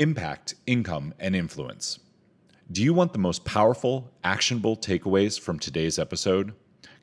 Impact, income, and influence. Do you want the most powerful, actionable takeaways from today's episode?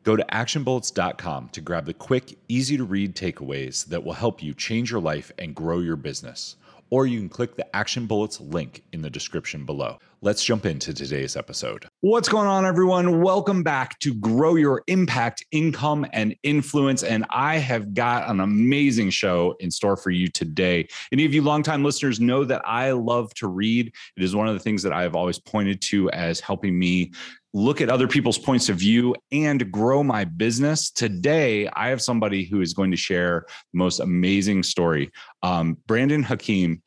Go to actionbullets.com to grab the quick, easy to read takeaways that will help you change your life and grow your business. Or you can click the Action Bullets link in the description below. Let's jump into today's episode. What's going on, everyone? Welcome back to Grow Your Impact, Income, and Influence. And I have got an amazing show in store for you today. Any of you longtime listeners know that I love to read. It is one of the things that I have always pointed to as helping me look at other people's points of view and grow my business. Today, I have somebody who is going to share the most amazing story. Um, Brandon Hakeem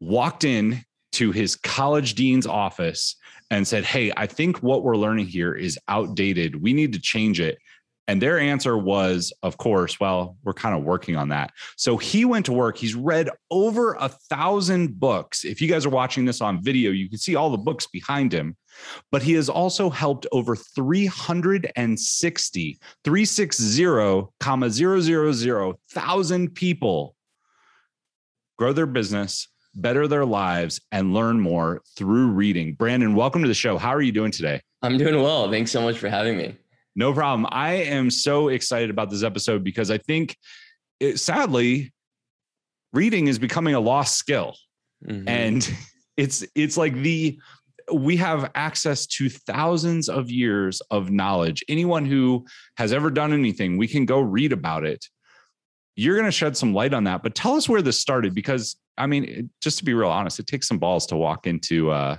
walked in to his college dean's office and said, Hey, I think what we're learning here is outdated. We need to change it. And their answer was, of course, well, we're kind of working on that. So he went to work. He's read over a thousand books. If you guys are watching this on video, you can see all the books behind him. But he has also helped over 360, 360, comma, 000, thousand people grow their business, better their lives, and learn more through reading. Brandon, welcome to the show. How are you doing today? I'm doing well. Thanks so much for having me. No problem. I am so excited about this episode because I think, it, sadly, reading is becoming a lost skill, mm-hmm. and it's it's like the we have access to thousands of years of knowledge. Anyone who has ever done anything, we can go read about it. You're going to shed some light on that, but tell us where this started because I mean, just to be real honest, it takes some balls to walk into uh,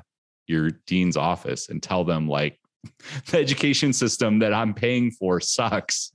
your dean's office and tell them like the education system that I'm paying for sucks.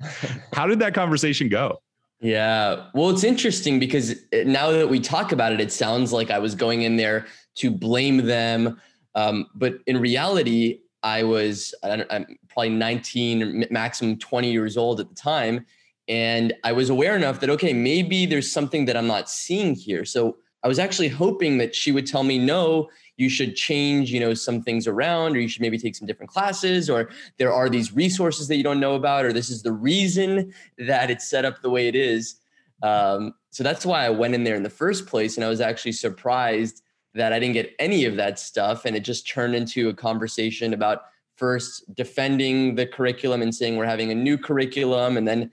How did that conversation go? Yeah. Well, it's interesting because now that we talk about it, it sounds like I was going in there to blame them. Um, but in reality, I was I'm probably 19, maximum 20 years old at the time. And I was aware enough that, okay, maybe there's something that I'm not seeing here. So I was actually hoping that she would tell me, no, you should change, you know, some things around, or you should maybe take some different classes, or there are these resources that you don't know about, or this is the reason that it's set up the way it is. Um, so that's why I went in there in the first place. And I was actually surprised that I didn't get any of that stuff. And it just turned into a conversation about first defending the curriculum and saying we're having a new curriculum and then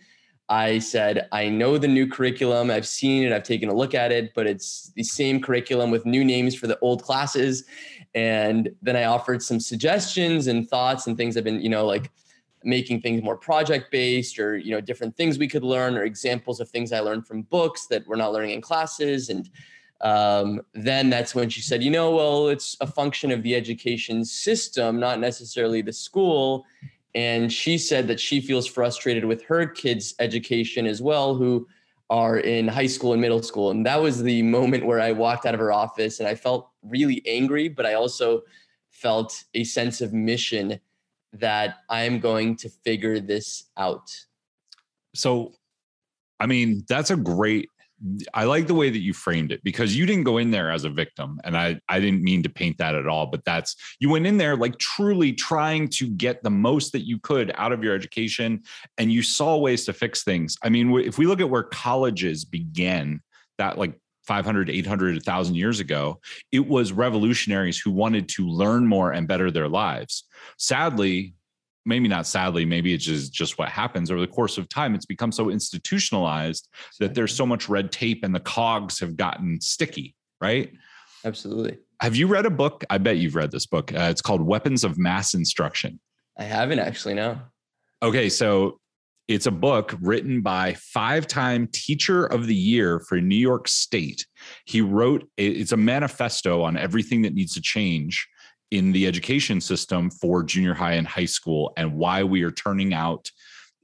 I said, I know the new curriculum. I've seen it. I've taken a look at it, but it's the same curriculum with new names for the old classes. And then I offered some suggestions and thoughts and things I've been, you know, like making things more project based or, you know, different things we could learn or examples of things I learned from books that we're not learning in classes. And um, then that's when she said, you know, well, it's a function of the education system, not necessarily the school and she said that she feels frustrated with her kids' education as well, who are in high school and middle school. And that was the moment where I walked out of her office and I felt really angry, but I also felt a sense of mission that I am going to figure this out. So, I mean, that's a great I like the way that you framed it because you didn't go in there as a victim. And I, I didn't mean to paint that at all, but that's you went in there like truly trying to get the most that you could out of your education and you saw ways to fix things. I mean, if we look at where colleges began, that like 500, 800, 1,000 years ago, it was revolutionaries who wanted to learn more and better their lives. Sadly, maybe not sadly, maybe it's just, just what happens over the course of time. It's become so institutionalized that there's so much red tape and the cogs have gotten sticky, right? Absolutely. Have you read a book? I bet you've read this book. Uh, it's called Weapons of Mass Instruction. I haven't actually, no. Okay, so it's a book written by five-time teacher of the year for New York State. He wrote it's a manifesto on everything that needs to change in the education system for junior high and high school and why we are turning out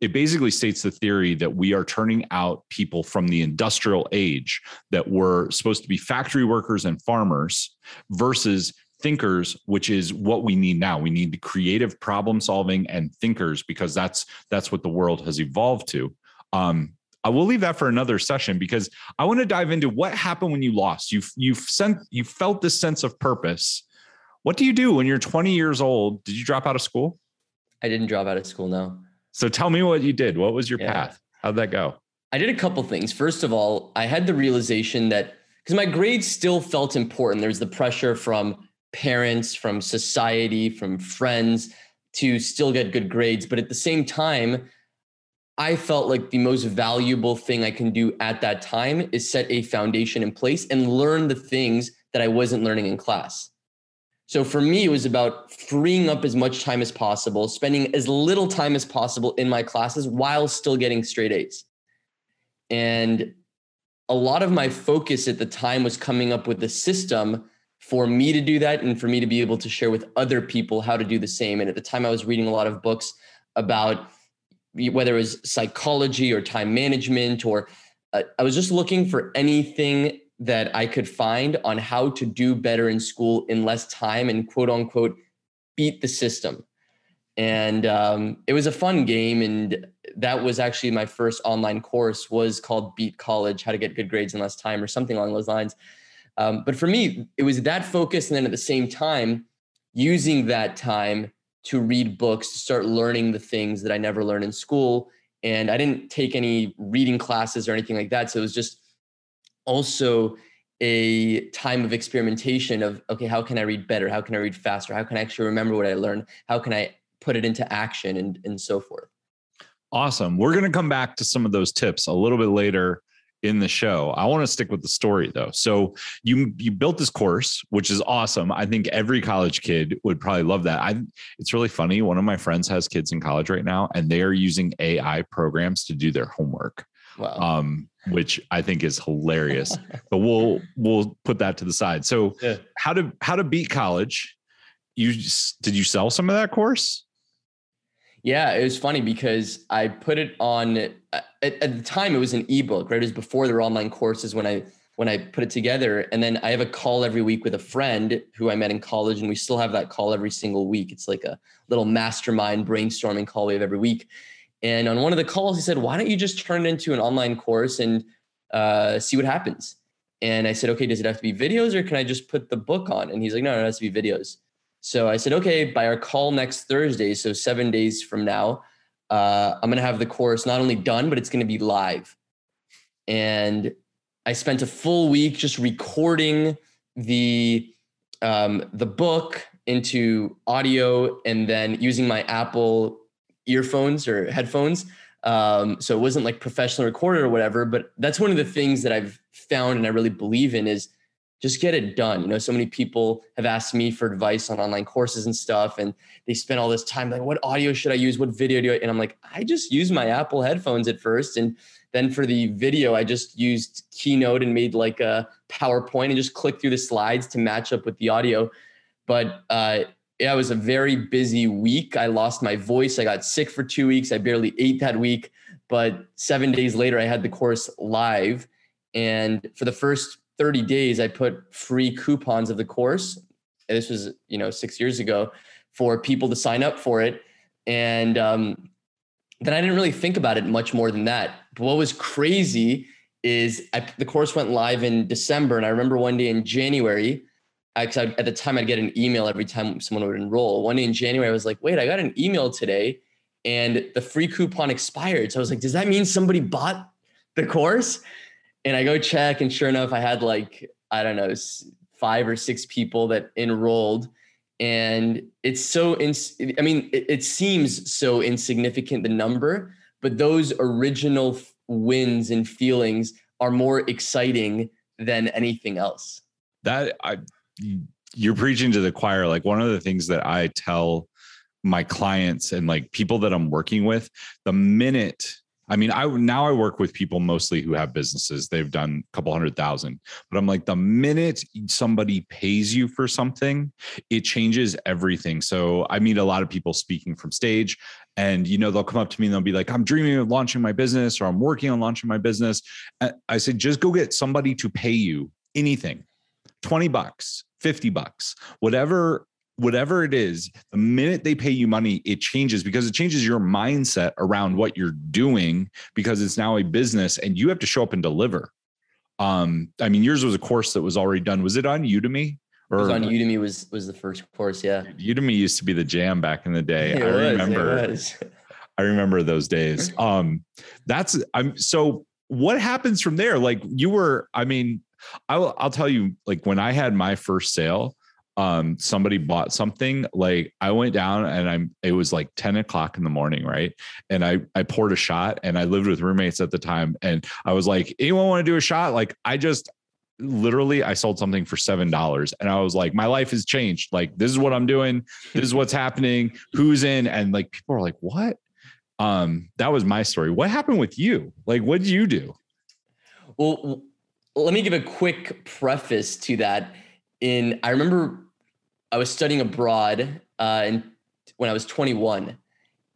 it basically states the theory that we are turning out people from the industrial age that were supposed to be factory workers and farmers versus thinkers which is what we need now. We need the creative problem solving and thinkers because that's that's what the world has evolved to. Um, I will leave that for another session because I want to dive into what happened when you lost. You you sent you felt this sense of purpose what do you do when you're 20 years old? Did you drop out of school? I didn't drop out of school, no. So tell me what you did. What was your yeah. path? How'd that go? I did a couple things. First of all, I had the realization that because my grades still felt important. There's the pressure from parents, from society, from friends to still get good grades. But at the same time, I felt like the most valuable thing I can do at that time is set a foundation in place and learn the things that I wasn't learning in class. So for me, it was about freeing up as much time as possible, spending as little time as possible in my classes while still getting straight A's. And a lot of my focus at the time was coming up with a system for me to do that and for me to be able to share with other people how to do the same. And at the time, I was reading a lot of books about whether it was psychology or time management, or uh, I was just looking for anything that I could find on how to do better in school in less time and quote unquote beat the system. And um, it was a fun game, and that was actually my first online course was called Beat College: How to Get Good Grades in Less Time, or something along those lines. Um, but for me, it was that focus, and then at the same time, using that time to read books to start learning the things that I never learned in school. And I didn't take any reading classes or anything like that. So it was just also a time of experimentation of okay, how can I read better? How can I read faster? How can I actually remember what I learned? How can I put it into action and, and so forth? Awesome. We're going to come back to some of those tips a little bit later in the show. I want to stick with the story though. So you you built this course, which is awesome. I think every college kid would probably love that. I it's really funny. One of my friends has kids in college right now, and they are using AI programs to do their homework. Wow. Um, which I think is hilarious. but we'll we'll put that to the side. So yeah. how to how to beat college? You did you sell some of that course? Yeah, it was funny because I put it on uh, at, at, the time it was an ebook, right? It was before there were online courses when I when I put it together. And then I have a call every week with a friend who I met in college, and we still have that call every single week. It's like a little mastermind brainstorming call we have every week. And on one of the calls, he said, "Why don't you just turn it into an online course and uh, see what happens?" And I said, "Okay, does it have to be videos, or can I just put the book on?" And he's like, "No, it has to be videos." So I said, okay, by our call next Thursday, so seven days from now, uh, I'm going to have the course not only done, but it's going to be live. And I spent a full week just recording the um, the book into audio and then using my Apple earphones or headphones. Um, so it wasn't like professional recorded or whatever, but that's one of the things that I've found and I really believe in is just get it done. You know, so many people have asked me for advice on online courses and stuff, and they spend all this time like, what audio should I use? What video do I? And I'm like, I just use my Apple headphones at first, and then for the video, I just used Keynote and made like a PowerPoint and just clicked through the slides to match up with the audio. But uh, yeah, it was a very busy week. I lost my voice. I got sick for two weeks. I barely ate that week. But seven days later, I had the course live. And for the first 30 days, I put free coupons of the course. This was, you know, six years ago for people to sign up for it. And um, then I didn't really think about it much more than that. But what was crazy is I, the course went live in December. And I remember one day in January, because at the time I'd get an email every time someone would enroll. One day in January, I was like, wait, I got an email today and the free coupon expired. So I was like, does that mean somebody bought the course? and I go check, and sure enough, I had like I don't know five or six people that enrolled, and it's so ins- I mean, it, it seems so insignificant the number, but those original wins and feelings are more exciting than anything else. That I you're preaching to the choir. Like one of the things that I tell my clients and like people that I'm working with, the minute I mean, I now I work with people mostly who have businesses. They've done a couple hundred thousand, but I'm like, the minute somebody pays you for something, it changes everything. So I meet a lot of people speaking from stage, and you know, they'll come up to me and they'll be like, I'm dreaming of launching my business, or I'm working on launching my business. I said, just go get somebody to pay you anything 20 bucks, 50 bucks, whatever whatever it is, the minute they pay you money, it changes because it changes your mindset around what you're doing because it's now a business and you have to show up and deliver. Um, I mean, yours was a course that was already done. Was it on Udemy? Or, it was on Udemy was was the first course, yeah. Udemy used to be the jam back in the day. It I was, remember I remember those days. Um that's I'm so what happens from there? Like you were, I mean, I will, I'll tell you, like when I had my first sale, um, somebody bought something. Like I went down and I'm, it was like 10 o'clock in the morning, right? And I, I poured a shot and I lived with roommates at the time. And I was like, anyone want to do a shot? Like I just, literally I sold something for seven dollars and I was like, my life has changed. Like this is what I'm doing. This is what's happening. Who's in? And like people are like, what? Um, that was my story. What happened with you? Like, what did you do? Well, let me give a quick preface to that. In I remember I was studying abroad uh, in, when I was 21,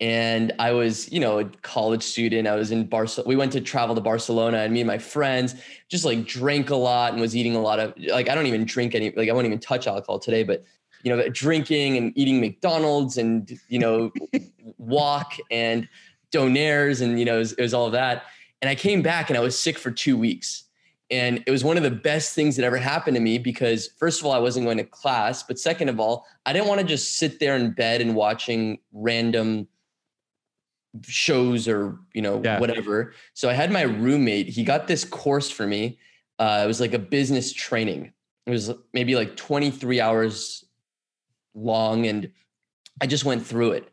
and I was, you know, a college student. I was in Barcelona. We went to travel to Barcelona, and me and my friends just like drank a lot and was eating a lot of like I don't even drink any like I won't even touch alcohol today, but you know, drinking and eating McDonald's and you know, walk and donaires and you know, it was, it was all of that. And I came back and I was sick for two weeks. And it was one of the best things that ever happened to me because, first of all, I wasn't going to class. But second of all, I didn't want to just sit there in bed and watching random shows or, you know, yeah. whatever. So I had my roommate, he got this course for me. Uh, it was like a business training. It was maybe like 23 hours long. And I just went through it.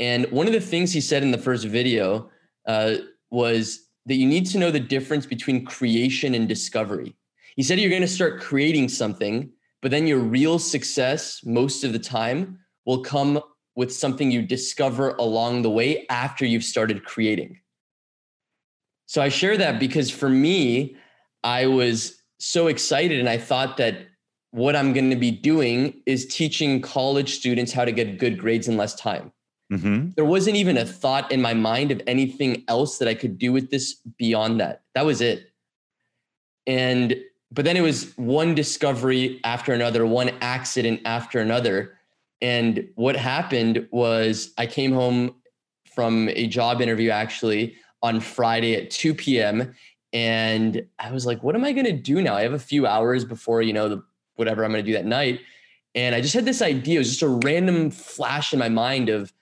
And one of the things he said in the first video uh, was that you need to know the difference between creation and discovery. He said you're going to start creating something, but then your real success most of the time will come with something you discover along the way after you've started creating. So I share that because for me, I was so excited and I thought that what I'm going to be doing is teaching college students how to get good grades in less time. Mm-hmm. There wasn't even a thought in my mind of anything else that I could do with this beyond that. That was it. And, but then it was one discovery after another, one accident after another. And what happened was I came home from a job interview actually on Friday at 2 p.m. And I was like, what am I going to do now? I have a few hours before, you know, the, whatever I'm going to do that night. And I just had this idea. It was just a random flash in my mind of,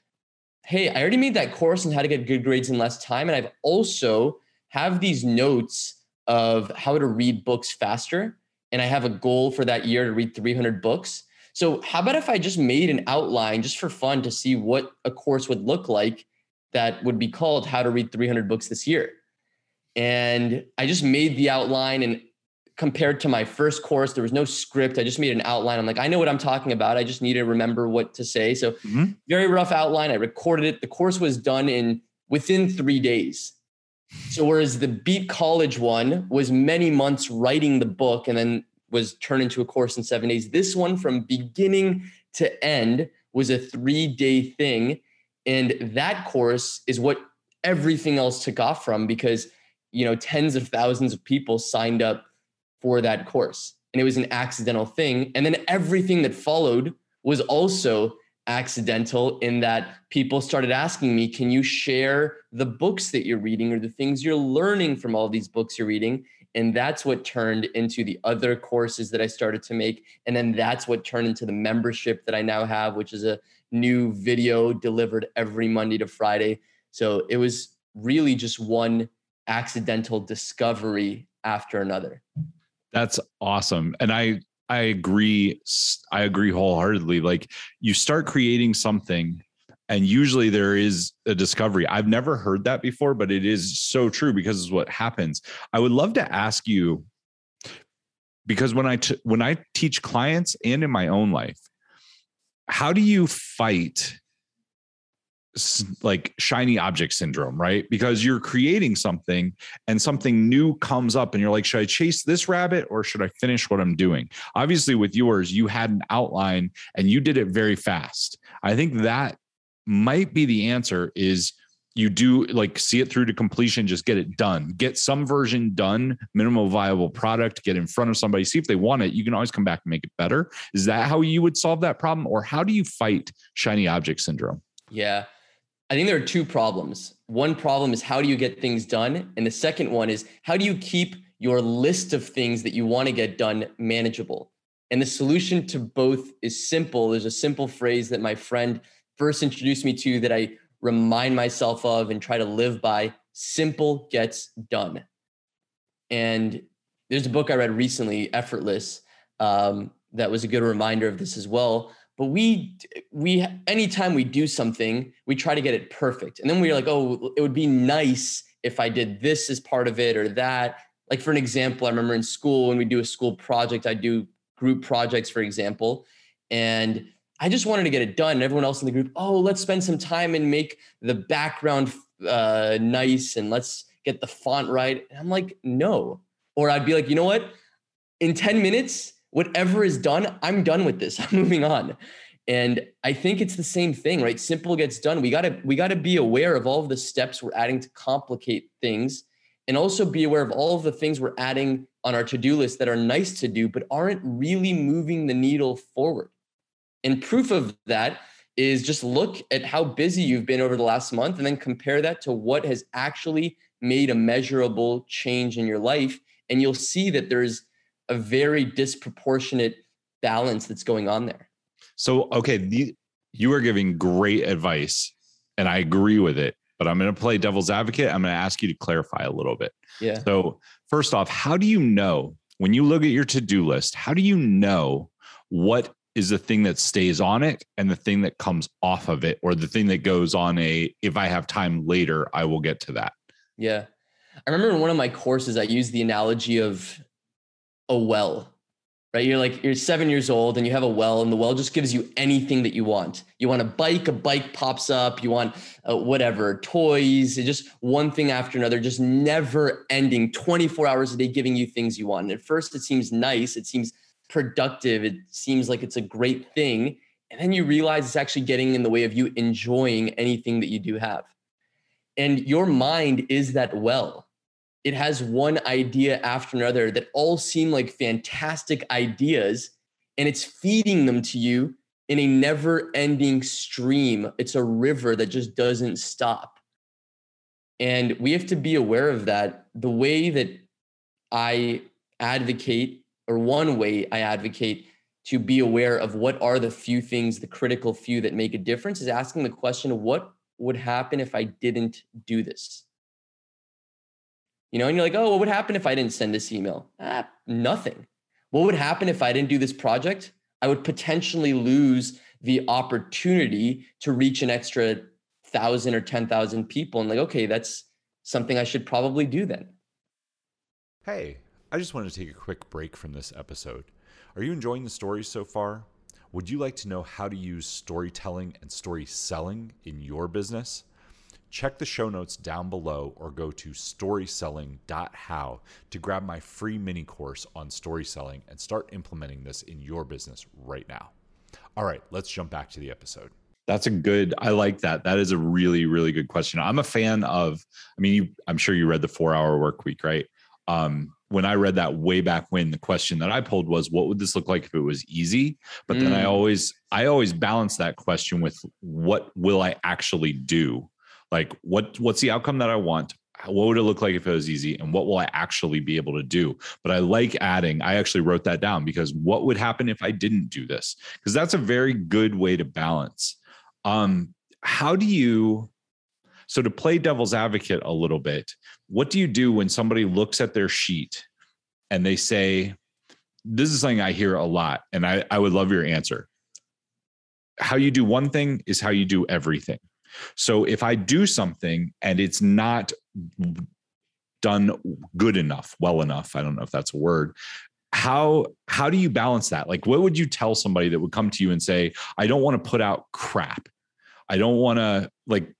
hey, I already made that course on how to get good grades in less time. And I've also have these notes of how to read books faster. And I have a goal for that year to read 300 books. So how about if I just made an outline just for fun to see what a course would look like that would be called how to read 300 books this year. And I just made the outline and compared to my first course, there was no script. I just made an outline. I'm like, I know what I'm talking about. I just need to remember what to say. So mm-hmm. very rough outline. I recorded it. The course was done in within three days. So whereas the Beat College one was many months writing the book and then was turned into a course in seven days. This one from beginning to end was a three day thing. And that course is what everything else took off from because, you know, tens of thousands of people signed up for that course. And it was an accidental thing. And then everything that followed was also accidental in that people started asking me, can you share the books that you're reading or the things you're learning from all these books you're reading? And that's what turned into the other courses that I started to make. And then that's what turned into the membership that I now have, which is a new video delivered every Monday to Friday. So it was really just one accidental discovery after another. That's awesome. And I I agree I agree wholeheartedly. Like you start creating something and usually there is a discovery. I've never heard that before, but it is so true because it's what happens. I would love to ask you because when I t- when I teach clients and in my own life, how do you fight like shiny object syndrome, right? Because you're creating something and something new comes up and you're like, should I chase this rabbit or should I finish what I'm doing? Obviously, with yours, you had an outline and you did it very fast. I think that might be the answer is you do like see it through to completion just get it done get some version done minimal viable product get in front of somebody see if they want it you can always come back and make it better is that how you would solve that problem or how do you fight shiny object syndrome yeah I think there are two problems. One problem is how do you get things done? And the second one is how do you keep your list of things that you want to get done manageable? And the solution to both is simple. There's a simple phrase that my friend first introduced me to that I remind myself of and try to live by simple gets done. And there's a book I read recently, Effortless, um, that was a good reminder of this as well. But we we anytime we do something, we try to get it perfect, and then we're like, oh, it would be nice if I did this as part of it or that. Like for an example, I remember in school when we do a school project, I do group projects, for example, and I just wanted to get it done. And everyone else in the group, oh, let's spend some time and make the background uh, nice and let's get the font right. And I'm like, no. Or I'd be like, you know what? In 10 minutes, whatever is done, I'm done with this. I'm moving on. And I think it's the same thing, right? Simple gets done. We gotta we gotta be aware of all of the steps we're adding to complicate things, and also be aware of all of the things we're adding on our to-do list that are nice to do, but aren't really moving the needle forward. And proof of that is just look at how busy you've been over the last month and then compare that to what has actually made a measurable change in your life. And you'll see that there's a very disproportionate balance that's going on there. So, okay, the, you are giving great advice and I agree with it, but I'm going to play devil's advocate. I'm going to ask you to clarify a little bit. Yeah. So, first off, how do you know when you look at your to do list, how do you know what is the thing that stays on it and the thing that comes off of it or the thing that goes on a if I have time later, I will get to that? Yeah. I remember in one of my courses, I used the analogy of a well, right? You're like, you're seven years old and you have a well, and the well just gives you anything that you want. You want a bike, a bike pops up. You want uh, whatever, toys, just one thing after another, just never ending 24 hours a day giving you things you want. And at first, it seems nice. It seems productive. It seems like it's a great thing. And then you realize it's actually getting in the way of you enjoying anything that you do have. And your mind is that well. It has one idea after another that all seem like fantastic ideas, and it's feeding them to you in a never ending stream. It's a river that just doesn't stop. And we have to be aware of that. The way that I advocate, or one way I advocate to be aware of what are the few things, the critical few that make a difference, is asking the question what would happen if I didn't do this? You know, and you're like, oh, what would happen if I didn't send this email? Ah, nothing. What would happen if I didn't do this project? I would potentially lose the opportunity to reach an extra thousand or 10,000 people. And like, okay, that's something I should probably do then. Hey, I just wanted to take a quick break from this episode. Are you enjoying the stories so far? Would you like to know how to use storytelling and story selling in your business? Check the show notes down below or go to storyselling.how to grab my free mini course on story selling and start implementing this in your business right now. All right, let's jump back to the episode. That's a good. I like that. That is a really, really good question. I'm a fan of. I mean, you, I'm sure you read the Four Hour Work Week, right? Um, when I read that way back when, the question that I pulled was, "What would this look like if it was easy?" But mm. then I mm. always, I always balance that question with, "What will I actually do?" Like, what what's the outcome that I want? What would it look like if it was easy? And what will I actually be able to do? But I like adding. I actually wrote that down because what would happen if I didn't do this? Because that's a very good way to balance. Um, how do you? So to play devil's advocate a little bit, what do you do when somebody looks at their sheet and they say, this is something I hear a lot, and I, I would love your answer. How you do one thing is how you do everything. So if I do something and it's not done good enough, well enough, I don't know if that's a word, how how do you balance that? Like what would you tell somebody that would come to you and say, "I don't want to put out crap. I don't want to like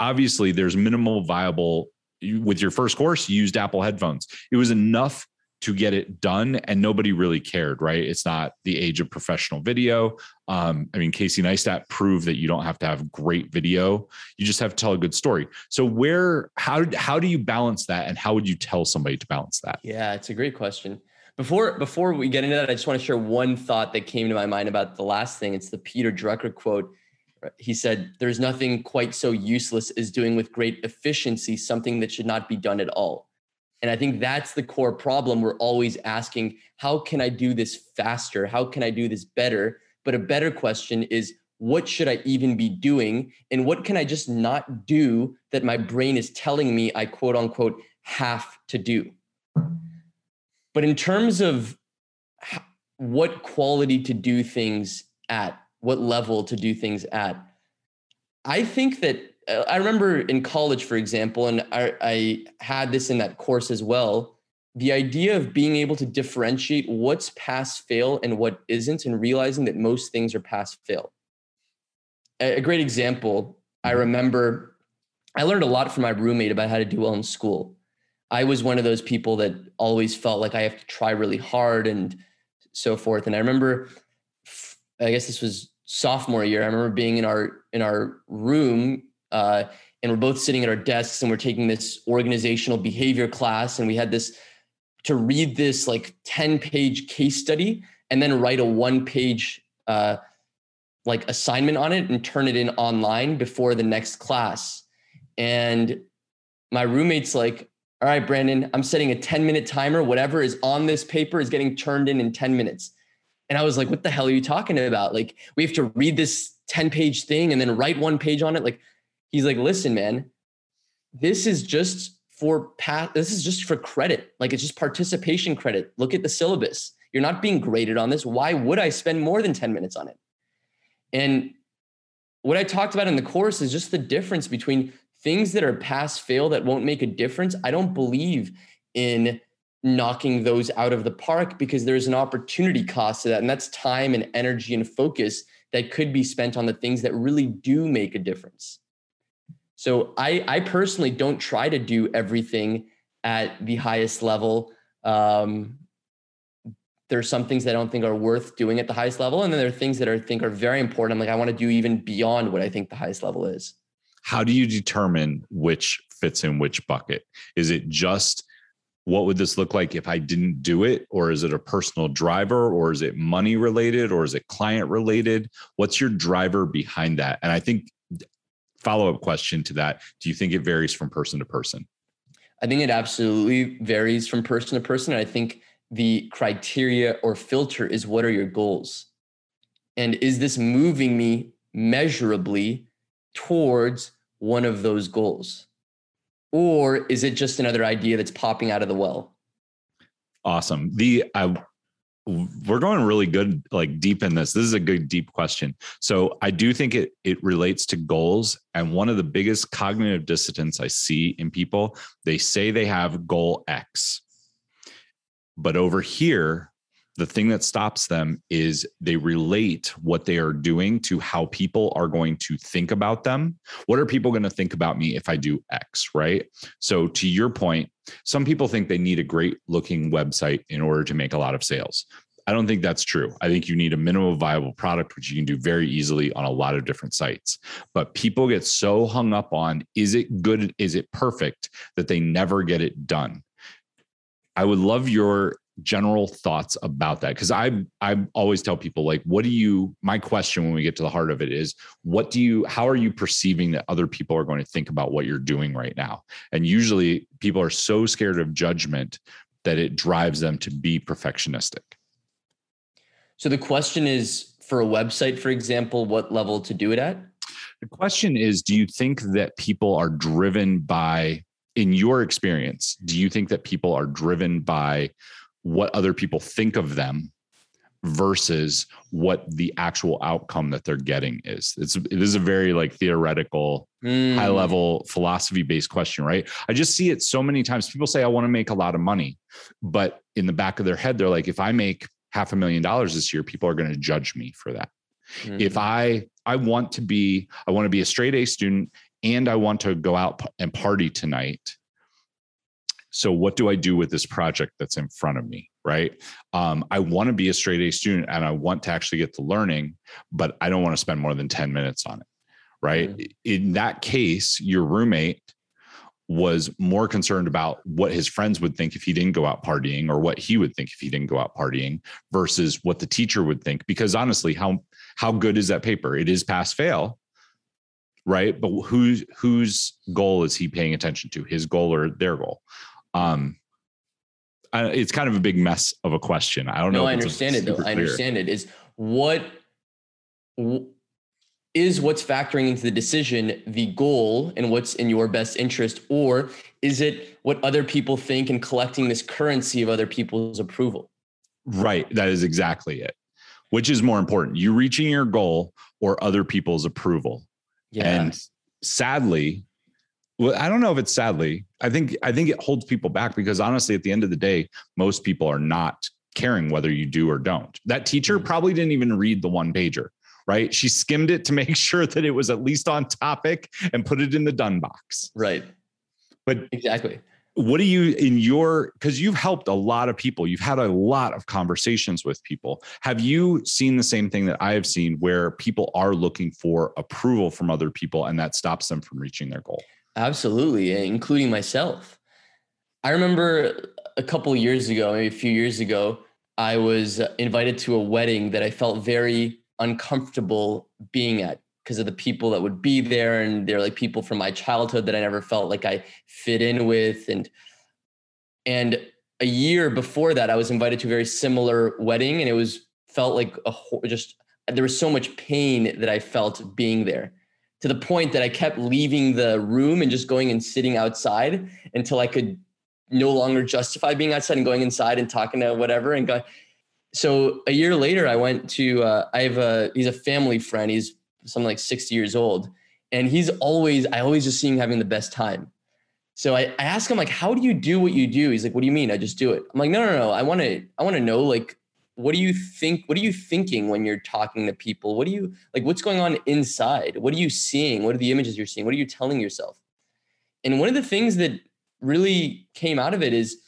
obviously there's minimal viable with your first course, you used Apple headphones. It was enough to get it done and nobody really cared right? It's not the age of professional video. Um, i mean casey neistat proved that you don't have to have great video. You just have to tell a good story. So where how how do you balance that and how would you tell somebody to balance that? Yeah it's a great question. Before before we get into that i just want to share one thought that came to my mind about the last thing. It's the peter drucker quote. He said, There's nothing quite so useless as doing with great efficiency something that should not be done at all. And I think that's the core problem. We're always asking, How can I do this faster? How can I do this better? But a better question is, What should I even be doing? And what can I just not do that my brain is telling me I quote unquote have to do? But in terms of what quality to do things at, what level to do things at, I think that I remember in college, for example, and I, I had this in that course as well. The idea of being able to differentiate what's pass fail and what isn't, and realizing that most things are pass fail. A great example, I mm-hmm. remember I learned a lot from my roommate about how to do well in school. I was one of those people that always felt like I have to try really hard and so forth. And I remember, I guess this was sophomore year. I remember being in our in our room, uh, and we're both sitting at our desks, and we're taking this organizational behavior class, and we had this to read this like ten page case study, and then write a one page uh, like assignment on it and turn it in online before the next class. And my roommate's like, all right, Brandon, I'm setting a 10 minute timer. Whatever is on this paper is getting turned in in 10 minutes. And I was like, what the hell are you talking about? Like, we have to read this 10 page thing and then write one page on it. Like, he's like, listen, man, this is just for path. This is just for credit. Like, it's just participation credit. Look at the syllabus. You're not being graded on this. Why would I spend more than 10 minutes on it? And what I talked about in the course is just the difference between things that are pass fail that won't make a difference. I don't believe in knocking those out of the park because there's an opportunity cost to that. And that's time and energy and focus that could be spent on the things that really do make a difference. So I, I personally don't try to do everything at the highest level. Um, there's some things that I don't think are worth doing at the highest level. And then there are things that I think are very important. Like, I want to do even beyond what I think the highest level is. How do you determine which fits in which bucket? Is it just what would this look like if I didn't do it? Or is it a personal driver? Or is it money related? Or is it client related? What's your driver behind that? And I think follow up question to that do you think it varies from person to person? I think it absolutely varies from person to person. I think the criteria or filter is what are your goals? And is this moving me measurably towards one of those goals? or is it just another idea that's popping out of the well? Awesome. The I we're going really good like deep in this. This is a good deep question. So i do think it it relates to goals and one of the biggest cognitive dissonance i see in people they say they have goal x but over here the thing that stops them is they relate what they are doing to how people are going to think about them. What are people going to think about me if I do X, right? So, to your point, some people think they need a great looking website in order to make a lot of sales. I don't think that's true. I think you need a minimum viable product, which you can do very easily on a lot of different sites. But people get so hung up on is it good? Is it perfect that they never get it done? I would love your general thoughts about that? Because i i always tell people like what do you my question when we get to the heart of it is what do you how are you perceiving that other people are going to think about what you're doing right now? And usually people are so scared of judgment that it drives them to be perfectionistic. So the question is for a website for example what level to do it at? The question is do you think that people are driven by in your experience do you think that people are driven by what other people think of them versus what the actual outcome that they're getting is it's it is a very like theoretical mm. high level philosophy based question right i just see it so many times people say i want to make a lot of money but in the back of their head they're like if i make half a million dollars this year people are going to judge me for that mm. if i i want to be i want to be a straight a student and i want to go out and party tonight so what do i do with this project that's in front of me right? Um, i want to be a straight a student and i want to actually get the learning but i don't want to spend more than 10 minutes on it right? Mm-hmm. in that case your roommate was more concerned about what his friends would think if he didn't go out partying or what he would think if he didn't go out partying versus what the teacher would think. Because honestly how how good is that paper? It is pass fail right? But whose whose goal is he paying attention to his goal or their goal um, I, it's kind of a big mess of a question. I don't no, know. I understand it though. I understand it. Is what is is what's factoring into the decision the goal and what's in your best interest or is it what other people think and collecting this currency of other people's approval right that is exactly it which is more important you reaching your goal or other people's approval yeah. and sadly well i don't know if it's sadly i think i think it holds people back because honestly at the end of the day most people are not caring whether you do or don't that teacher mm-hmm. probably didn't even read the one pager right? She skimmed it to make sure that it was at least on topic and put it in the done box. Right. But exactly. What do you in your because you've helped a lot of people, you've had a lot of conversations with people. Have you seen the same thing that I have seen where people are looking for approval from other people and that stops them from reaching their goal? Absolutely, eh, including myself. I remember a couple years ago, maybe a few years ago, I was uh, invited to a wedding that I felt very uncomfortable being at because of the people that would be there and they're like people from my childhood that I never felt like I fit in with and and a year before that I was invited to a very similar wedding and it was felt like a just there was so much pain that I felt being there to the point that I kept leaving the room and just going and sitting outside until I could no longer justify being outside and going inside and talking to whatever and going so a year later, I went to, uh, I have a, he's a family friend. He's something like 60 years old. And he's always, I always just see him having the best time. So I, I asked him like, how do you do what you do? He's like, what do you mean? I just do it. I'm like, no, no, no. I want to, I want to know like, what do you think? What are you thinking when you're talking to people? What do you like? What's going on inside? What are you seeing? What are the images you're seeing? What are you telling yourself? And one of the things that really came out of it is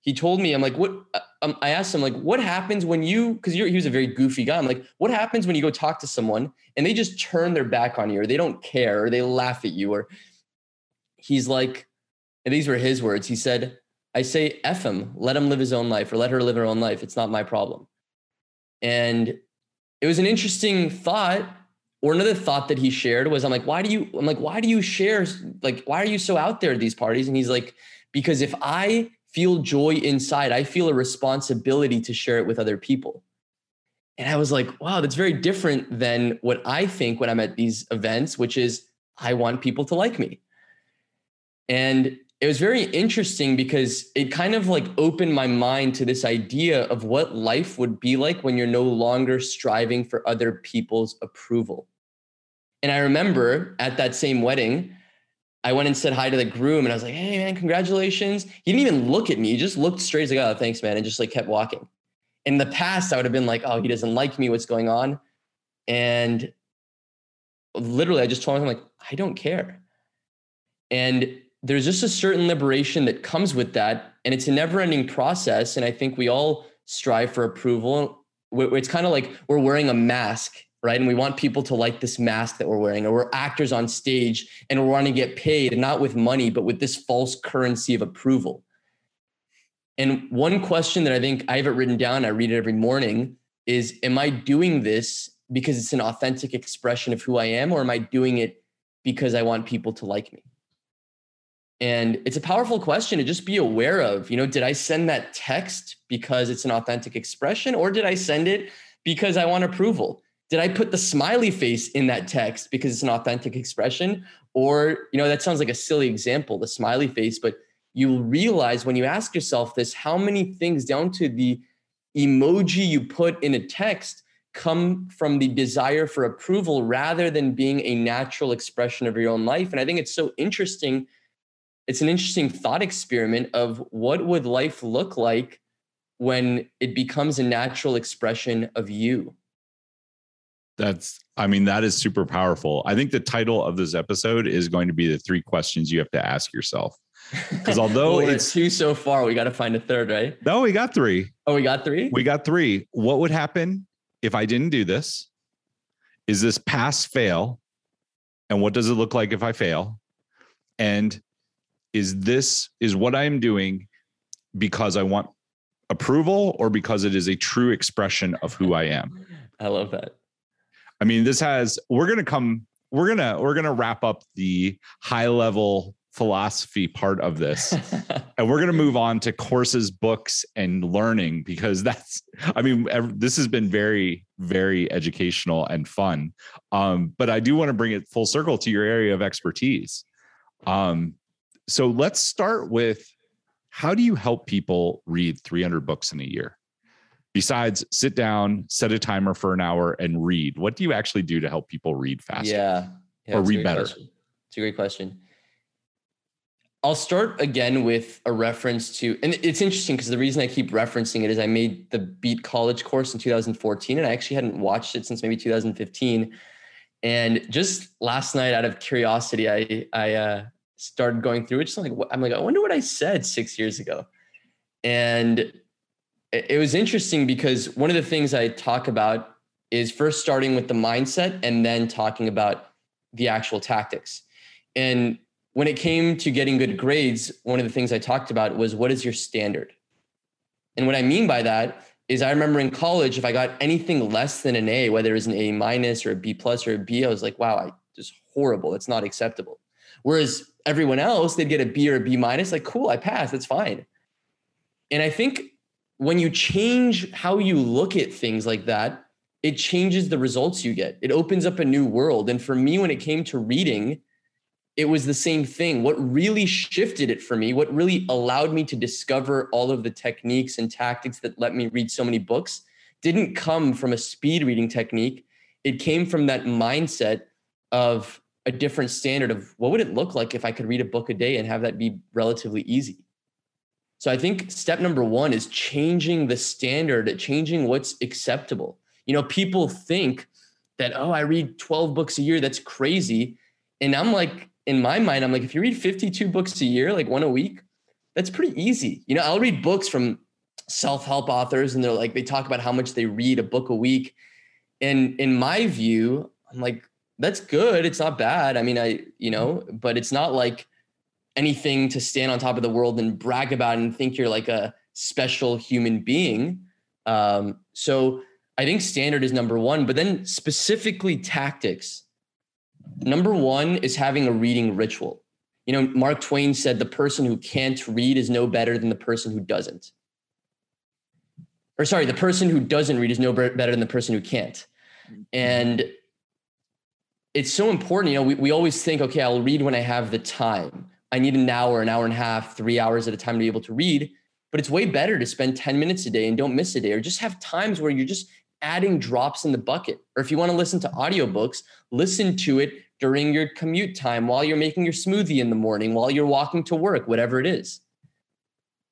he told me, I'm like, what? Uh, um, I asked him, like, what happens when you, because he was a very goofy guy. I'm like, what happens when you go talk to someone and they just turn their back on you or they don't care or they laugh at you? Or he's like, and these were his words. He said, I say, F him, let him live his own life or let her live her own life. It's not my problem. And it was an interesting thought. Or another thought that he shared was, I'm like, why do you, I'm like, why do you share, like, why are you so out there at these parties? And he's like, because if I feel joy inside. I feel a responsibility to share it with other people. And I was like, wow, that's very different than what I think when I'm at these events, which is I want people to like me. And it was very interesting because it kind of like opened my mind to this idea of what life would be like when you're no longer striving for other people's approval. And I remember at that same wedding, I went and said hi to the groom and I was like, hey man, congratulations. He didn't even look at me. He just looked straight as like, oh, thanks, man. And just like kept walking. In the past, I would have been like, oh, he doesn't like me. What's going on? And literally, I just told him, like, I don't care. And there's just a certain liberation that comes with that. And it's a never ending process. And I think we all strive for approval. It's kind of like we're wearing a mask right? And we want people to like this mask that we're wearing, or we're actors on stage and we're wanting to get paid, not with money, but with this false currency of approval. And one question that I think I have it written down, I read it every morning, is Am I doing this because it's an authentic expression of who I am, or am I doing it because I want people to like me? And it's a powerful question to just be aware of. You know, did I send that text because it's an authentic expression, or did I send it because I want approval? did I put the smiley face in that text because it's an authentic expression? Or, you know, that sounds like a silly example, the smiley face, but you'll realize when you ask yourself this, how many things down to the emoji you put in a text come from the desire for approval rather than being a natural expression of your own life. And I think it's so interesting. It's an interesting thought experiment of what would life look like when it becomes a natural expression of you. That's, I mean, that is super powerful. I think the title of this episode is going to be the three questions you have to ask yourself. Because although well, it's two so far, we got to find a third, right? No, we got three. Oh, we got three? We got three. What would happen if I didn't do this? Is this pass fail? And what does it look like if I fail? And is this, is what I'm doing because I want approval or because it is a true expression of who I am? I love that. I mean, this has we're gonna come, we're gonna we're gonna wrap up the high level philosophy part of this. and we're going to move on to courses, books, and learning because that's, I mean, this has been very, very educational and fun. Um, but I do want to bring it full circle to your area of expertise. Um, so let's start with how do you help people read 300 books in a year? Besides sit down, set a timer for an hour and read, what do you actually do to help people read faster? Yeah. yeah or read better? Question. It's a great question. I'll start again with a reference to, and it's interesting because the reason I keep referencing it is I made the Beat College course in 2014, and I actually hadn't watched it since maybe 2015. And just last night, out of curiosity, I I uh, started going through it. Just like I'm like, I wonder what I said six years ago, and it was interesting because one of the things I talk about is first starting with the mindset and then talking about the actual tactics. And when it came to getting good grades, one of the things I talked about was what is your standard? And what I mean by that is I remember in college, if I got anything less than an A, whether it was an A minus or a B plus or a B, I was like, wow, I just horrible. It's not acceptable. Whereas everyone else, they'd get a B or a B minus, like, cool, I passed, that's fine. And I think when you change how you look at things like that, it changes the results you get. It opens up a new world. And for me, when it came to reading, it was the same thing. What really shifted it for me, what really allowed me to discover all of the techniques and tactics that let me read so many books, didn't come from a speed reading technique. It came from that mindset of a different standard of what would it look like if I could read a book a day and have that be relatively easy. So I think step number one is changing the standard, changing what's acceptable. You know, people think that, oh, I read 12 books a year. That's crazy. And I'm like, in my mind, I'm like, if you read 52 books a year, like one a week, that's pretty easy. You know, I'll read books from self-help authors and they're like, they talk about how much they read a book a week. And in my view, I'm like, that's good. It's not bad. I mean, I, you know, but it's not like anything to stand on top of the world and brag about and think you're like a special human being. Um, so I think standard is number one, but then specifically tactics Number one is having a reading ritual. You know, Mark Twain said the person who can't read is no better than the person who doesn't. Or sorry, the person who doesn't read is no better than the person who can't. And it's so important. You know, we, we always think, okay, I'll read when I have the time. I need an hour, an hour and a half, three hours at a time to be able to read. But it's way better to spend 10 minutes a day and don't miss a day, or just have times where you're just adding drops in the bucket. Or if you want to listen to audiobooks, listen to it during your commute time, while you're making your smoothie in the morning, while you're walking to work, whatever it is.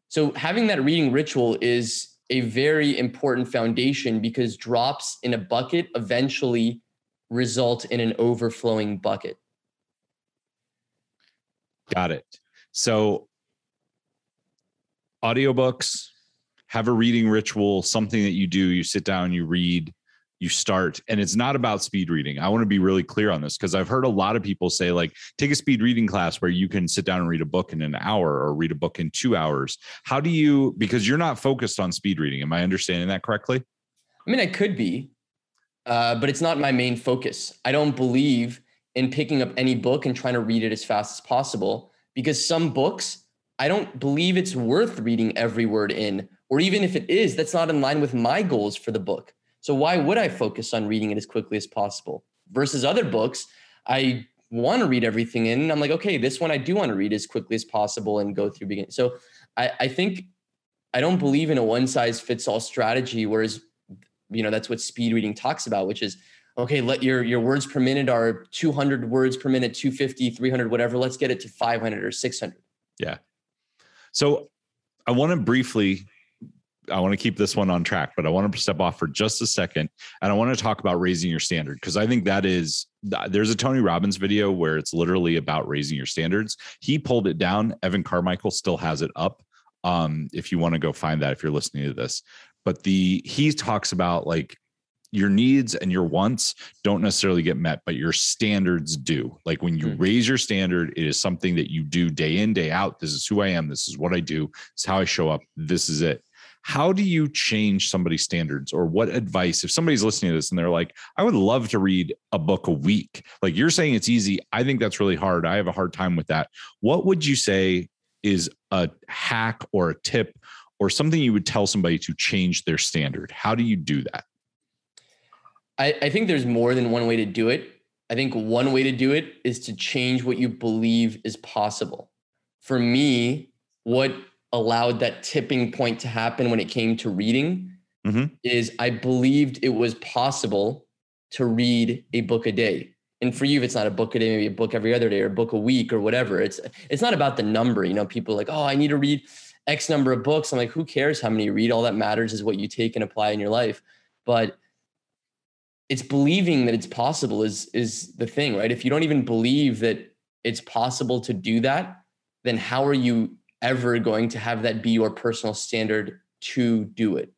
So having that reading ritual is a very important foundation because drops in a bucket eventually result in an overflowing bucket. Got it. So audiobooks, have a reading ritual, something that you do. You sit down, you read, you start, and it's not about speed reading. I want to be really clear on this because I've heard a lot of people say, like, take a speed reading class where you can sit down and read a book in an hour or read a book in two hours. How do you, because you're not focused on speed reading. Am I understanding that correctly? I mean, I could be, uh, but it's not my main focus. I don't believe in picking up any book and trying to read it as fast as possible because some books, I don't believe it's worth reading every word in or even if it is, that's not in line with my goals for the book. So why would I focus on reading it as quickly as possible? Versus other books, I want to read everything in. I'm like, okay, this one I do want to read as quickly as possible and go through beginning. So I, I think I don't believe in a one size fits all strategy, whereas you know that's what speed reading talks about, which is okay, let your your words per minute are 200 words per minute, 250, 300, whatever. Let's get it to 500 or 600. Yeah. So I want to briefly I want to keep this one on track, but I want to step off for just a second. And I want to talk about raising your standard because I think that is there's a Tony Robbins video where it's literally about raising your standards. He pulled it down. Evan Carmichael still has it up. Um, if you want to go find that, if you're listening to this, but the he talks about like your needs and your wants don't necessarily get met, but your standards do. Like when you mm-hmm. raise your standard, it is something that you do day in, day out. This is who I am. This is what I do. This is how I show up. This is it how do you change somebody's standards or what advice if somebody's listening to this and they're like i would love to read a book a week like you're saying it's easy i think that's really hard i have a hard time with that what would you say is a hack or a tip or something you would tell somebody to change their standard how do you do that I, I think there's more than one way to do it i think one way to do it is to change what you believe is possible for me what allowed that tipping point to happen when it came to reading mm-hmm. is I believed it was possible to read a book a day. And for you, if it's not a book a day, maybe a book every other day or a book a week or whatever. It's it's not about the number. You know, people like, oh, I need to read X number of books. I'm like, who cares how many you read? All that matters is what you take and apply in your life. But it's believing that it's possible is is the thing, right? If you don't even believe that it's possible to do that, then how are you ever going to have that be your personal standard to do it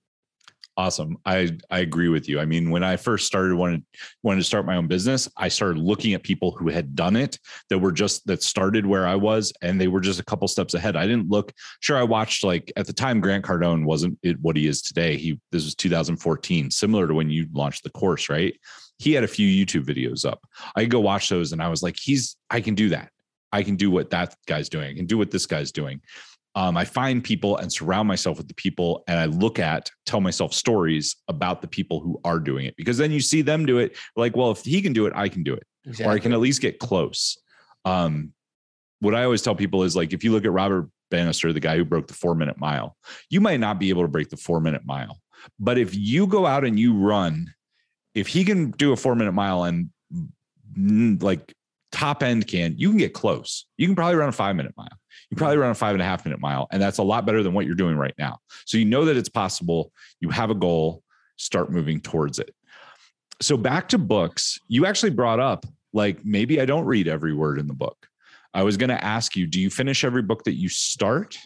awesome. I i agree with you. I mean when i first started wanted wanted to start my own business i started looking at people who had done it that were just that started where i was and they were just a couple steps ahead. I didn't look sure i watched like at the time grant cardone wasn't what he is today. He this was 2014 similar to when you launched the course right? He had a few youtube videos up. I go watch those and i was like he's i can do that. I can do what that guy's doing. I can do what this guy's doing. Um, I find people and surround myself with the people, and I look at, tell myself stories about the people who are doing it because then you see them do it. Like, well, if he can do it, I can do it, exactly. or I can at least get close. Um, what I always tell people is like, if you look at Robert Bannister, the guy who broke the four minute mile, you might not be able to break the four minute mile, but if you go out and you run, if he can do a four minute mile and mm, like top end can, you can get close. You can probably run a five minute mile. You probably run a five and a half minute mile. And that's a lot better than what you're doing right now. So you know that it's possible. You have a goal, start moving towards it. So back to books, you actually brought up like maybe I don't read every word in the book. I was going to ask you, do you finish every book that you start?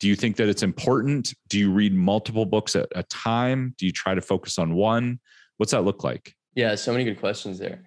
Do you think that it's important? Do you read multiple books at a time? Do you try to focus on one? What's that look like? Yeah, so many good questions there.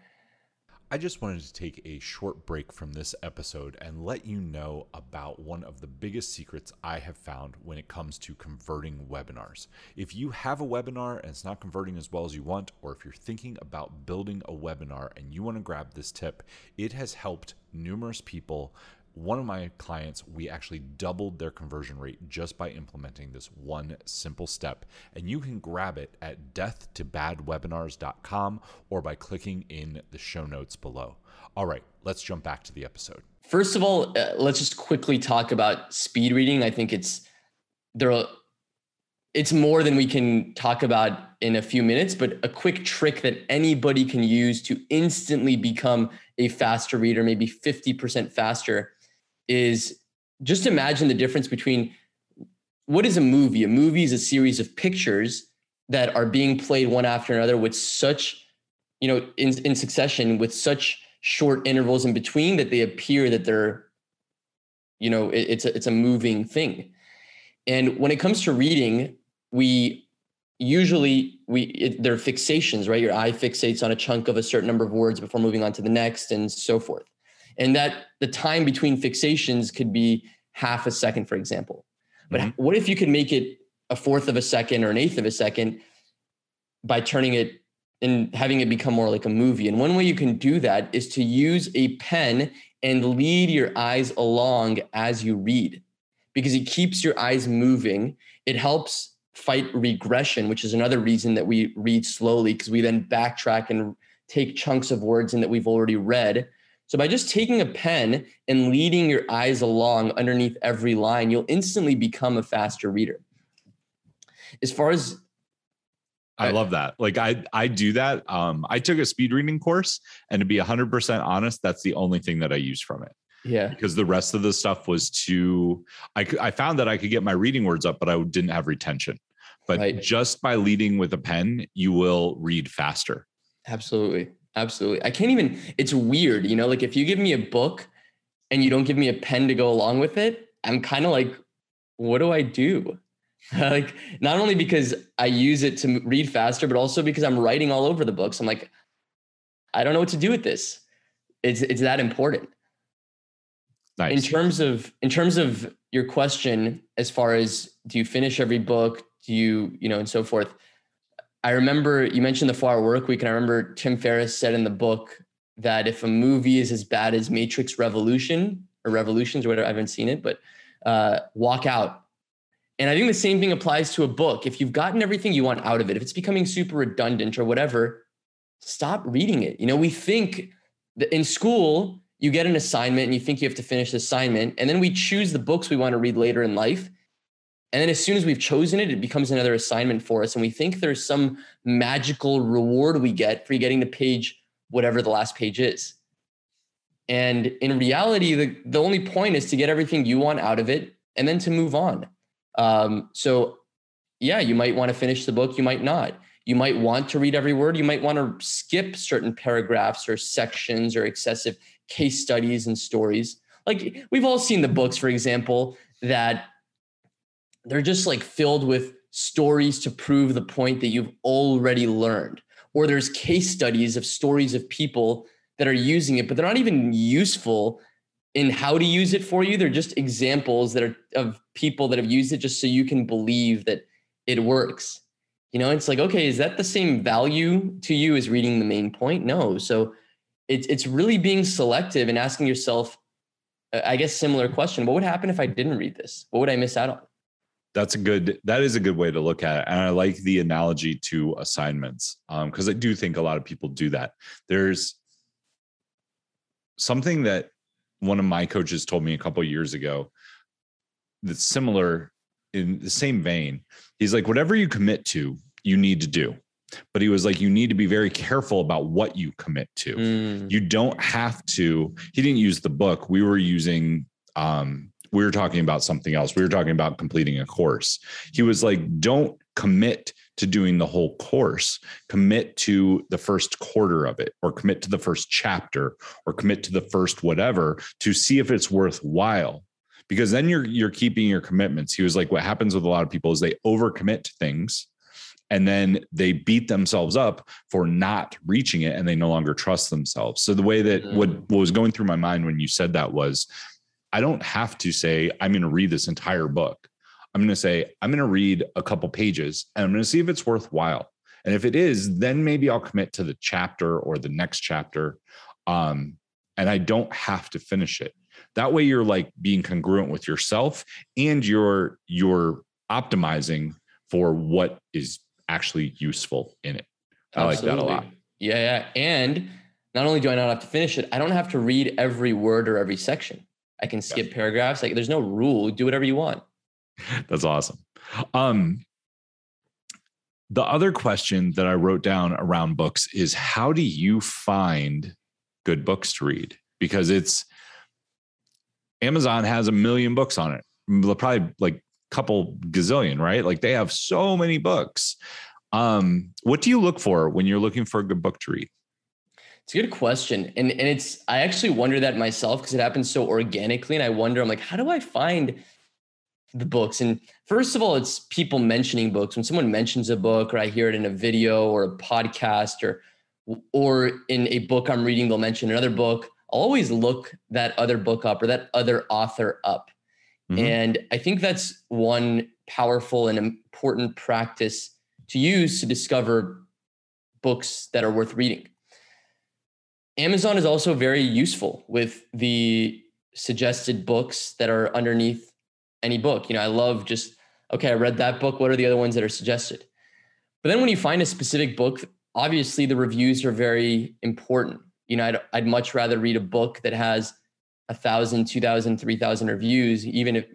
I just wanted to take a short break from this episode and let you know about one of the biggest secrets I have found when it comes to converting webinars. If you have a webinar and it's not converting as well as you want, or if you're thinking about building a webinar and you want to grab this tip, it has helped numerous people one of my clients, we actually doubled their conversion rate just by implementing this one simple step. And you can grab it at deathtobadwebinars.com or by clicking in the show notes below. All right, let's jump back to the episode. First of all, uh, let's just quickly talk about speed reading. I think it's there are, it's more than we can talk about in a few minutes, but a quick trick that anybody can use to instantly become a faster reader, maybe 50% faster is just imagine the difference between what is a movie? A movie is a series of pictures that are being played one after another with such, you know, in, in succession with such short intervals in between that they appear that they're, you know, it, it's a, it's a moving thing. And when it comes to reading, we usually we it, there are fixations, right? Your eye fixates on a chunk of a certain number of words before moving on to the next, and so forth and that the time between fixations could be half a second, for example. But mm-hmm. what if you could make it a fourth of a second or an eighth of a second by turning it and having it become more like a movie? And one way you can do that is to use a pen and lead your eyes along as you read because it keeps your eyes moving. It helps fight regression, which is another reason that we read slowly because we then backtrack and take chunks of words in that we've already read so by just taking a pen and leading your eyes along underneath every line, you'll instantly become a faster reader. As far as I love that. Like I I do that. Um I took a speed reading course and to be 100% honest, that's the only thing that I use from it. Yeah. Because the rest of the stuff was too I I found that I could get my reading words up but I didn't have retention. But right. just by leading with a pen, you will read faster. Absolutely. Absolutely. I can't even, it's weird, you know, like if you give me a book and you don't give me a pen to go along with it, I'm kind of like, what do I do? like, not only because I use it to read faster, but also because I'm writing all over the books. I'm like, I don't know what to do with this. It's, it's that important. Nice. In terms of, in terms of your question, as far as do you finish every book? do you, you know, and so forth. I remember you mentioned the four hour work week, and I remember Tim Ferriss said in the book that if a movie is as bad as Matrix Revolution or Revolutions or whatever, I haven't seen it, but uh, walk out. And I think the same thing applies to a book. If you've gotten everything you want out of it, if it's becoming super redundant or whatever, stop reading it. You know, we think that in school, you get an assignment and you think you have to finish the assignment, and then we choose the books we want to read later in life. And then as soon as we've chosen it, it becomes another assignment for us. And we think there's some magical reward we get for getting to page whatever the last page is. And in reality, the, the only point is to get everything you want out of it and then to move on. Um, so, yeah, you might want to finish the book, you might not. You might want to read every word, you might want to skip certain paragraphs or sections or excessive case studies and stories. Like we've all seen the books, for example, that they're just like filled with stories to prove the point that you've already learned. Or there's case studies of stories of people that are using it, but they're not even useful in how to use it for you. They're just examples that are of people that have used it just so you can believe that it works. You know, it's like, okay, is that the same value to you as reading the main point? No. So it's it's really being selective and asking yourself, uh, I guess, similar question: What would happen if I didn't read this? What would I miss out on? That's a good. That is a good way to look at it, and I like the analogy to assignments because um, I do think a lot of people do that. There's something that one of my coaches told me a couple years ago that's similar in the same vein. He's like, whatever you commit to, you need to do. But he was like, you need to be very careful about what you commit to. Mm. You don't have to. He didn't use the book. We were using, um, we were talking about something else. We were talking about completing a course. He was like, don't commit to doing the whole course. Commit to the first quarter of it, or commit to the first chapter, or commit to the first whatever to see if it's worthwhile because then you're you're keeping your commitments. He was like, what happens with a lot of people is they overcommit to things and then they beat themselves up for not reaching it and they no longer trust themselves so the way that mm. what, what was going through my mind when you said that was i don't have to say i'm going to read this entire book i'm going to say i'm going to read a couple pages and i'm going to see if it's worthwhile and if it is then maybe i'll commit to the chapter or the next chapter um, and i don't have to finish it that way you're like being congruent with yourself and you're you're optimizing for what is actually useful in it. I Absolutely. like that a lot. Yeah, yeah. And not only do I not have to finish it, I don't have to read every word or every section. I can skip yeah. paragraphs. Like there's no rule. Do whatever you want. That's awesome. Um, the other question that I wrote down around books is how do you find good books to read? Because it's Amazon has a million books on it, probably like a couple gazillion, right? Like they have so many books. Um, what do you look for when you're looking for a good book to read? It's a good question. And and it's I actually wonder that myself because it happens so organically. And I wonder, I'm like, how do I find the books? And first of all, it's people mentioning books. When someone mentions a book or I hear it in a video or a podcast or or in a book I'm reading, they'll mention another book. I'll always look that other book up or that other author up. Mm-hmm. And I think that's one powerful and important practice to use to discover books that are worth reading. Amazon is also very useful with the suggested books that are underneath any book. You know, I love just, okay, I read that book. What are the other ones that are suggested? But then when you find a specific book, obviously the reviews are very important. You know, I'd, I'd much rather read a book that has a thousand, two thousand, three thousand reviews, even if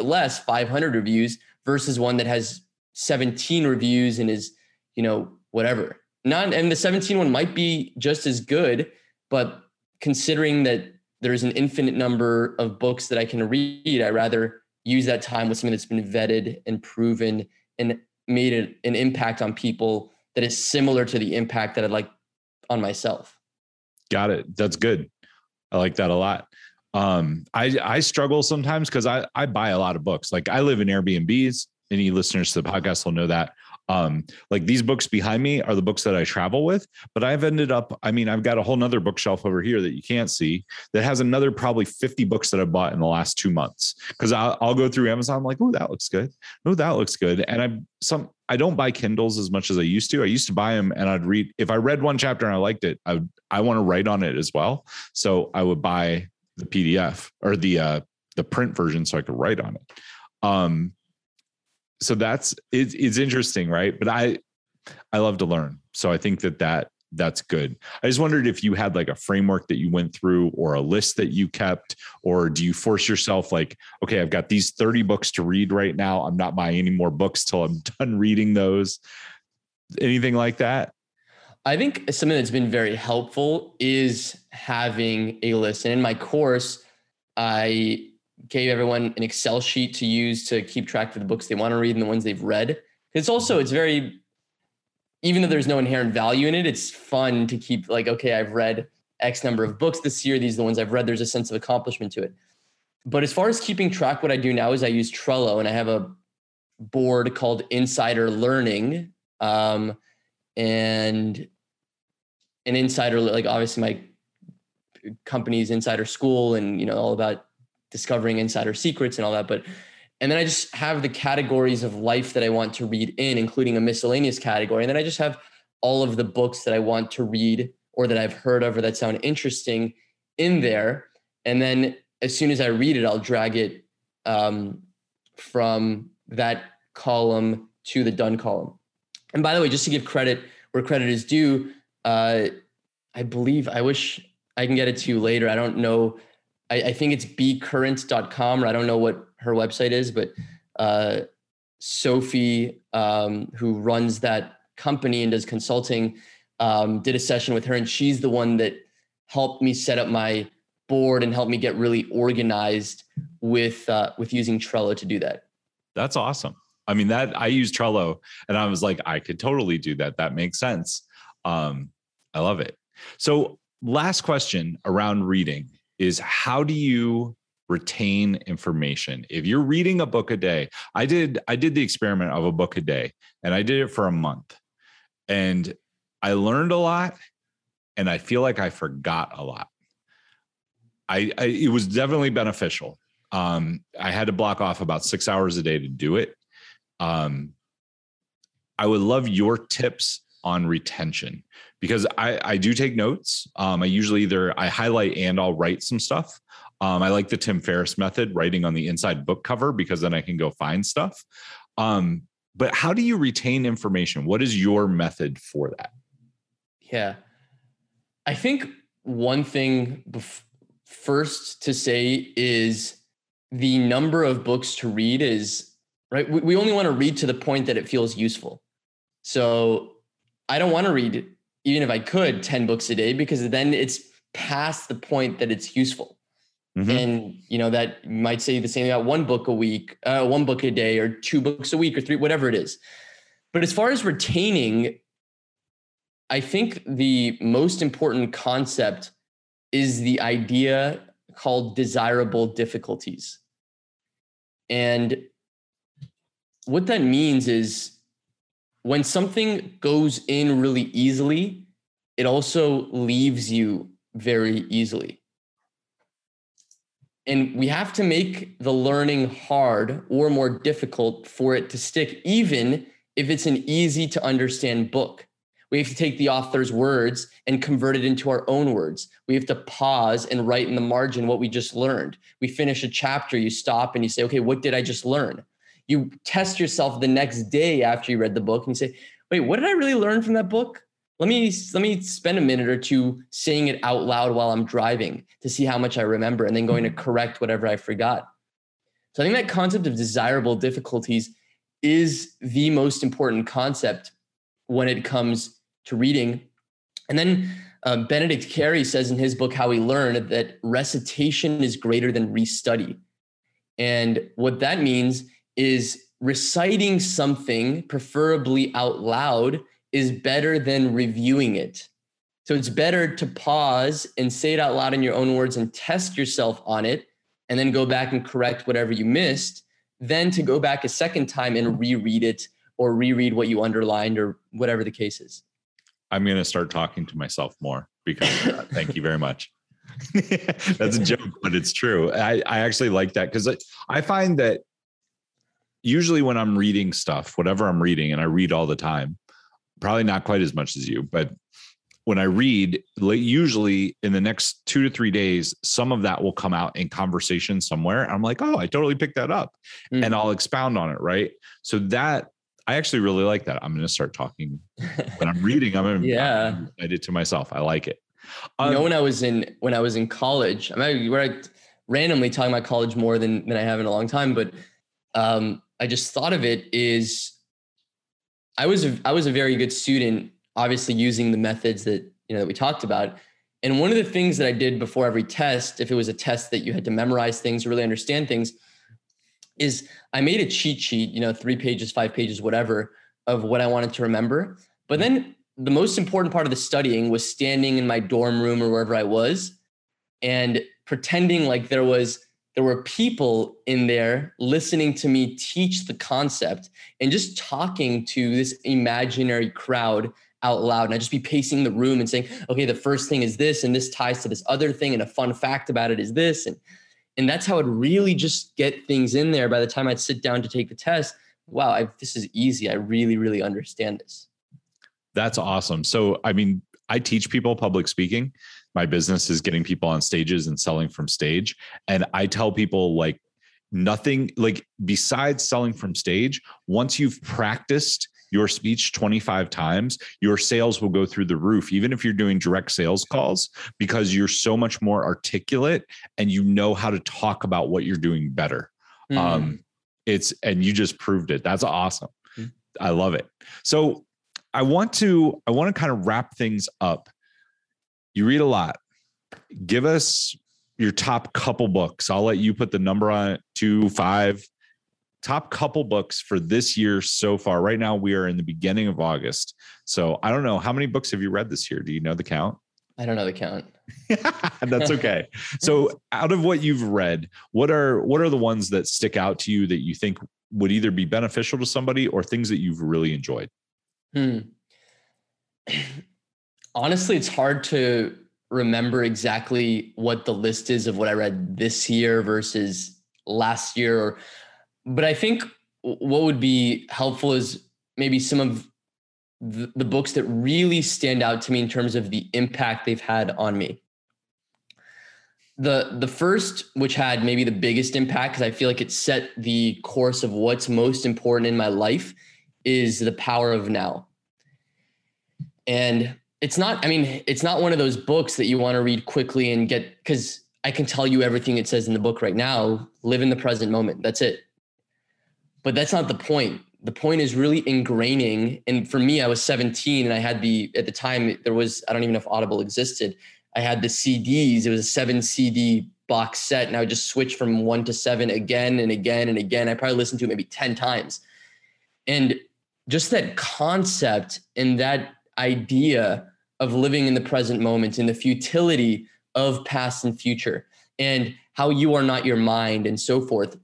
less, 500 reviews versus one that has 17 reviews and is, you know, whatever. Not, and the 17 one might be just as good, but considering that there's an infinite number of books that I can read, I rather use that time with something that's been vetted and proven and made an impact on people that is similar to the impact that I'd like on myself. Got it. That's good. I like that a lot. Um, I I struggle sometimes because I I buy a lot of books. Like I live in Airbnbs. Any listeners to the podcast will know that. Um, like these books behind me are the books that I travel with, but I've ended up, I mean, I've got a whole nother bookshelf over here that you can't see that has another probably 50 books that I bought in the last two months. Cause I'll, I'll go through Amazon, I'm like, oh, that looks good. Oh, that looks good. And I'm some I don't buy Kindles as much as I used to. I used to buy them and I'd read if I read one chapter and I liked it, I would, I want to write on it as well. So I would buy the PDF or the uh the print version so I could write on it. Um so that's it's, it's interesting, right? But I I love to learn. So I think that that that's good. I just wondered if you had like a framework that you went through or a list that you kept, or do you force yourself like, okay, I've got these 30 books to read right now. I'm not buying any more books till I'm done reading those. Anything like that? I think something that's been very helpful is having a list. And in my course, I gave everyone an Excel sheet to use to keep track of the books they want to read and the ones they've read. It's also it's very even though there's no inherent value in it, it's fun to keep like, okay, I've read X number of books this year. These are the ones I've read. There's a sense of accomplishment to it. But as far as keeping track, what I do now is I use Trello and I have a board called Insider Learning. Um, and an insider, like obviously my company's insider school and, you know, all about discovering insider secrets and all that. But and then I just have the categories of life that I want to read in, including a miscellaneous category. And then I just have all of the books that I want to read or that I've heard of or that sound interesting in there. And then as soon as I read it, I'll drag it um, from that column to the done column. And by the way, just to give credit where credit is due, uh, I believe I wish I can get it to you later. I don't know. I, I think it's bcurrent.com or I don't know what her website is, but uh, Sophie, um, who runs that company and does consulting, um, did a session with her, and she's the one that helped me set up my board and helped me get really organized with uh, with using Trello to do that. That's awesome. I mean, that I use Trello, and I was like, I could totally do that. That makes sense. Um, I love it. So, last question around reading is how do you retain information? If you're reading a book a day i did i did the experiment of a book a day and i did it for a month. And i learned a lot and i feel like i forgot a lot. I, I it was definitely beneficial. Um i had to block off about six hours a day to do it. Um i would love your tips on retention because I, I do take notes. Um, I usually either I highlight and I'll write some stuff. Um, I like the Tim Ferriss method, writing on the inside book cover, because then I can go find stuff. Um, but how do you retain information? What is your method for that? Yeah. I think one thing bef- first to say is the number of books to read is right. We, we only want to read to the point that it feels useful. So I don't want to read, even if I could, 10 books a day, because then it's past the point that it's useful. Mm-hmm. And you know that might say the same about one book a week, uh, one book a day, or two books a week, or three, whatever it is. But as far as retaining, I think the most important concept is the idea called desirable difficulties. And what that means is when something goes in really easily, it also leaves you very easily. And we have to make the learning hard or more difficult for it to stick even if it's an easy to understand book. We have to take the author's words and convert it into our own words. We have to pause and write in the margin what we just learned. We finish a chapter you stop and you say okay what did i just learn you test yourself the next day after you read the book and you say wait what did i really learn from that book let me let me spend a minute or two saying it out loud while I'm driving to see how much I remember and then going to mm-hmm. correct whatever I forgot. So I think that concept of desirable difficulties is the most important concept when it comes to reading. And then uh, Benedict Carey says in his book How We Learn that recitation is greater than restudy. And what that means is reciting something, preferably out loud, is better than reviewing it. So it's better to pause and say it out loud in your own words and test yourself on it and then go back and correct whatever you missed than to go back a second time and reread it or reread what you underlined or whatever the case is. I'm going to start talking to myself more because thank you very much. That's a joke, but it's true. I, I actually like that because I, I find that usually when I'm reading stuff, whatever I'm reading, and I read all the time, probably not quite as much as you, but when I read, usually in the next two to three days, some of that will come out in conversation somewhere. I'm like, oh, I totally picked that up mm. and I'll expound on it. Right. So that I actually really like that. I'm going to start talking when I'm reading. I'm, yeah. I did to myself. I like it. Um, you know, um, when I was in when I was in college, I mean, we're randomly talking about college more than than I have in a long time, but um, I just thought of it is I was a, I was a very good student, obviously using the methods that you know that we talked about. And one of the things that I did before every test, if it was a test that you had to memorize things, really understand things, is I made a cheat sheet, you know, three pages, five pages, whatever, of what I wanted to remember. But then the most important part of the studying was standing in my dorm room or wherever I was and pretending like there was there were people in there listening to me teach the concept and just talking to this imaginary crowd out loud and I'd just be pacing the room and saying okay the first thing is this and this ties to this other thing and a fun fact about it is this and and that's how i'd really just get things in there by the time i'd sit down to take the test wow I, this is easy i really really understand this that's awesome. So, I mean, I teach people public speaking. My business is getting people on stages and selling from stage. And I tell people, like, nothing like besides selling from stage, once you've practiced your speech 25 times, your sales will go through the roof, even if you're doing direct sales calls, because you're so much more articulate and you know how to talk about what you're doing better. Mm. Um, it's and you just proved it. That's awesome. Mm. I love it. So I want to I want to kind of wrap things up. You read a lot. Give us your top couple books. I'll let you put the number on it, two, five. Top couple books for this year so far. Right now, we are in the beginning of August. So I don't know. How many books have you read this year? Do you know the count? I don't know the count. That's okay. so out of what you've read, what are what are the ones that stick out to you that you think would either be beneficial to somebody or things that you've really enjoyed? Hmm. Honestly, it's hard to remember exactly what the list is of what I read this year versus last year. But I think what would be helpful is maybe some of the, the books that really stand out to me in terms of the impact they've had on me. The the first, which had maybe the biggest impact, because I feel like it set the course of what's most important in my life, is the power of now. And it's not, I mean, it's not one of those books that you want to read quickly and get, because I can tell you everything it says in the book right now. Live in the present moment. That's it. But that's not the point. The point is really ingraining. And for me, I was 17 and I had the, at the time, there was, I don't even know if Audible existed. I had the CDs. It was a seven CD box set. And I would just switch from one to seven again and again and again. I probably listened to it maybe 10 times. And just that concept and that idea of living in the present moment and the futility of past and future and how you are not your mind and so forth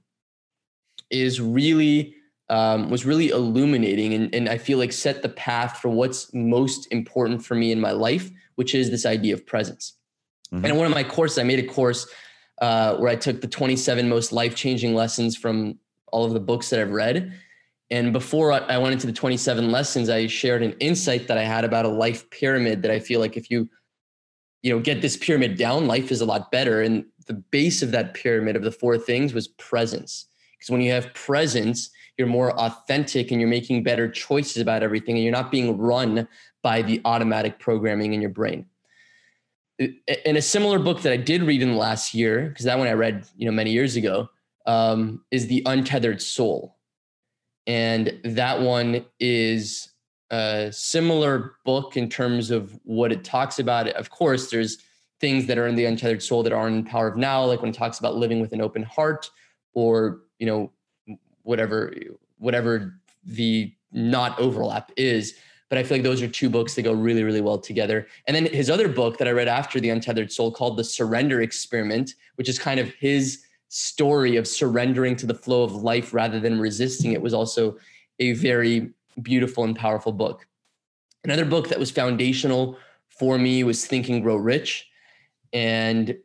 is really um, was really illuminating and, and i feel like set the path for what's most important for me in my life which is this idea of presence mm-hmm. and in one of my courses i made a course uh, where i took the 27 most life-changing lessons from all of the books that i've read and before I went into the 27 lessons, I shared an insight that I had about a life pyramid that I feel like if you, you know, get this pyramid down, life is a lot better. And the base of that pyramid of the four things was presence. Because when you have presence, you're more authentic and you're making better choices about everything and you're not being run by the automatic programming in your brain. In a similar book that I did read in the last year, because that one I read, you know, many years ago, um, is The Untethered Soul and that one is a similar book in terms of what it talks about. Of course, there's things that are in the untethered soul that aren't in power of now, like when it talks about living with an open heart, or you know, whatever whatever the not overlap is. But I feel like those are two books that go really, really well together. And then his other book that I read after The Untethered Soul called The Surrender Experiment, which is kind of his story of surrendering to the flow of life rather than resisting it was also a very beautiful and powerful book. Another book that was foundational for me was Think and Grow Rich. And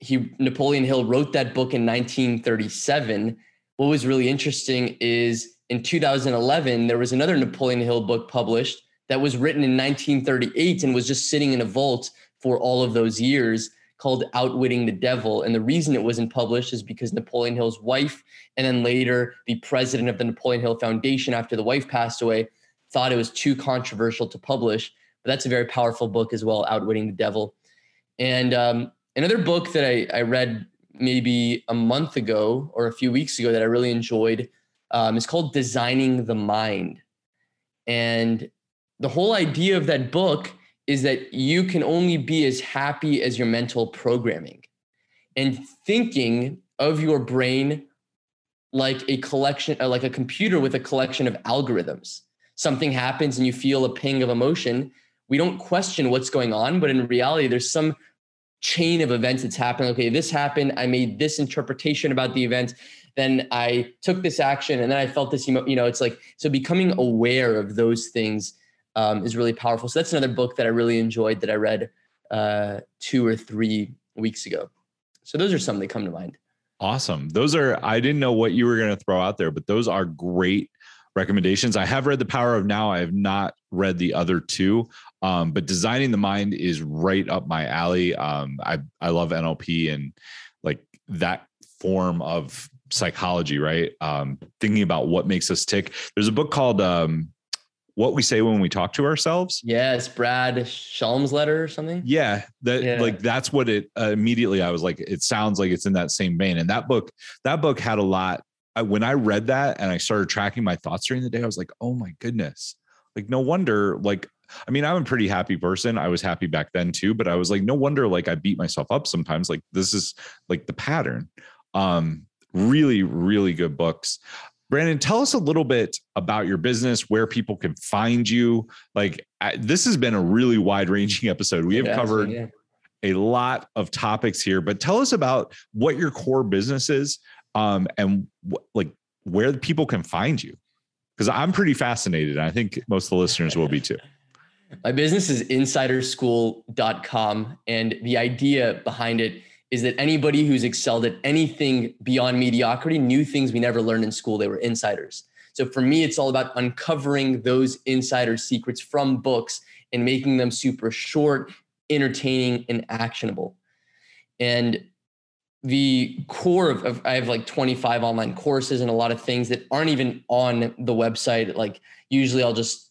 he Napoleon Hill wrote that book in 1937. What was really interesting is in 2011 there was another Napoleon Hill book published that was written in 1938 and was just sitting in a vault for all of those years called Outwitting the Devil. And the reason it wasn't published is because Napoleon Hill's wife, and then later the president of the Napoleon Hill Foundation after the wife passed away, thought it was too controversial to publish. But that's a very powerful book as well, Outwitting the Devil. And um, another book that I, I, read maybe a month ago or a few weeks ago that I really enjoyed um, is called Designing the Mind. And the whole idea of that book is that you can only be as happy as your mental programming. And thinking of your brain like a collection uh, like a computer with a collection of algorithms. Something happens and you feel a ping of emotion. We don't question what's going on but in reality there's some chain of events that's happening. Okay this happened. I made this interpretation about the event. Then i took this action and then i felt this you know it's like so becoming aware of those things um, is really powerful. So that's another book that I really enjoyed that I read uh, two or three weeks ago. So those are some that come to mind. Awesome. Those are, I didn't know what you were going to throw out there, but those are great recommendations. I have read The Power of Now. I have not read the other two, um, but Designing the Mind is right up my alley. Um, I, I love NLP and like that form of psychology, right? Um, thinking about what makes us tick. There's a book called um, what we say when we talk to ourselves. Yes, Brad Shalm's letter or something. Yeah, that yeah. like that's what it uh, immediately. I was like, it sounds like it's in that same vein. And that book, that book had a lot. I, when I read that and I started tracking my thoughts during the day, I was like, oh my goodness, like no wonder. Like, I mean, I'm a pretty happy person. I was happy back then too, but I was like, no wonder. Like, I beat myself up sometimes. Like, this is like the pattern. Um, really, really good books. Brandon, tell us a little bit about your business, where people can find you. Like, this has been a really wide ranging episode. We have yeah, covered yeah. a lot of topics here, but tell us about what your core business is um, and wh- like where people can find you. Because I'm pretty fascinated. I think most of the listeners will be too. My business is insiderschool.com. And the idea behind it is that anybody who's excelled at anything beyond mediocrity knew things we never learned in school. They were insiders. So for me, it's all about uncovering those insider secrets from books and making them super short, entertaining, and actionable. And the core of, of, I have like 25 online courses and a lot of things that aren't even on the website. Like usually I'll just,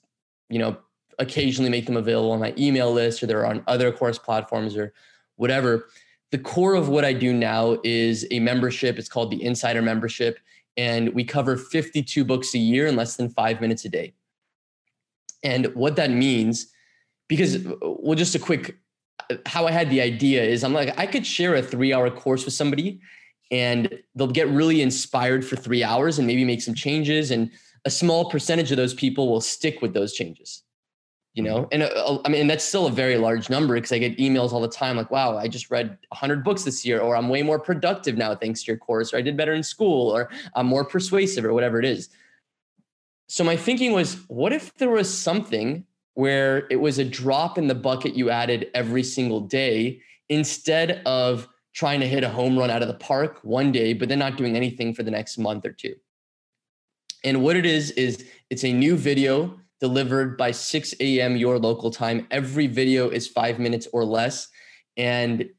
you know, occasionally make them available on my email list or they're on other course platforms or whatever the core of what I do now is a membership. It's called the Insider Membership. And we cover 52 books a year in less than five minutes a day. And what that means, because, well, just a quick how I had the idea is I'm like, I could share a three hour course with somebody and they'll get really inspired for three hours and maybe make some changes. And a small percentage of those people will stick with those changes you know? And uh, i mean that's still a very large number because i get emails all the time like wow i just read 100 books this year or i'm way more productive now thanks to your course or i did better in school or i'm more persuasive or whatever it is. So my thinking was what if there was something where it was a drop in the bucket you added every single day instead of trying to hit a home run out of the park one day but then not doing anything for the next month or two? And what it is is it's a new video delivered by 6 a.m. your local time. Every video is five minutes or less. And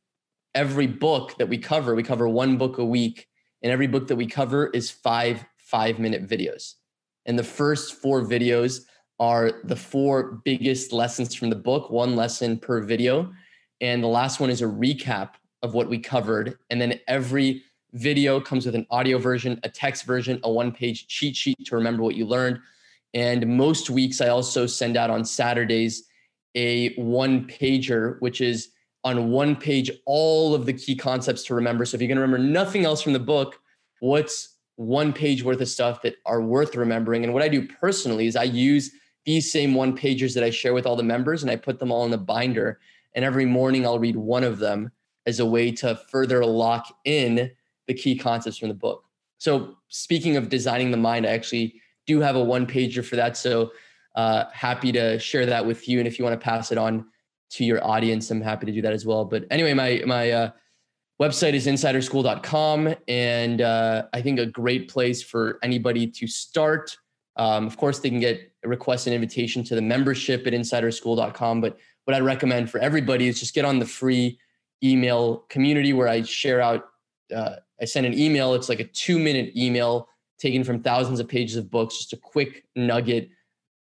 every book that we cover, we cover one book a week. And every book that we cover is five five minute videos. And the first four videos are the four biggest lessons from the book, one lesson per video. And the last one is a recap of what we covered. And then every video comes with an audio version, a text version, a one page cheat sheet to remember what you learned, and most weeks, I also send out on Saturdays a one pager, which is on one page all of the key concepts to remember. So if you're going to remember nothing else from the book, what's one page worth of stuff that are worth remembering? And what I do personally is I use these same one pagers that I share with all the members and I put them all in a binder. And every morning I'll read one of them as a way to further lock in the key concepts from the book. So speaking of designing the mind, I actually do have a one pager for that. So uh, happy to share that with you. And if you want to pass it on to your audience, I'm happy to do that as well. But anyway, my my uh, website is insiderschool.com, and uh, I think a great place for anybody to start. Um, of course, they can get request an invitation to the membership at insiderschool.com. But what I'd recommend for everybody is just get on the free email community where I share out. Uh, I send an email. It's like a two minute email taken from thousands of pages of books, just a quick nugget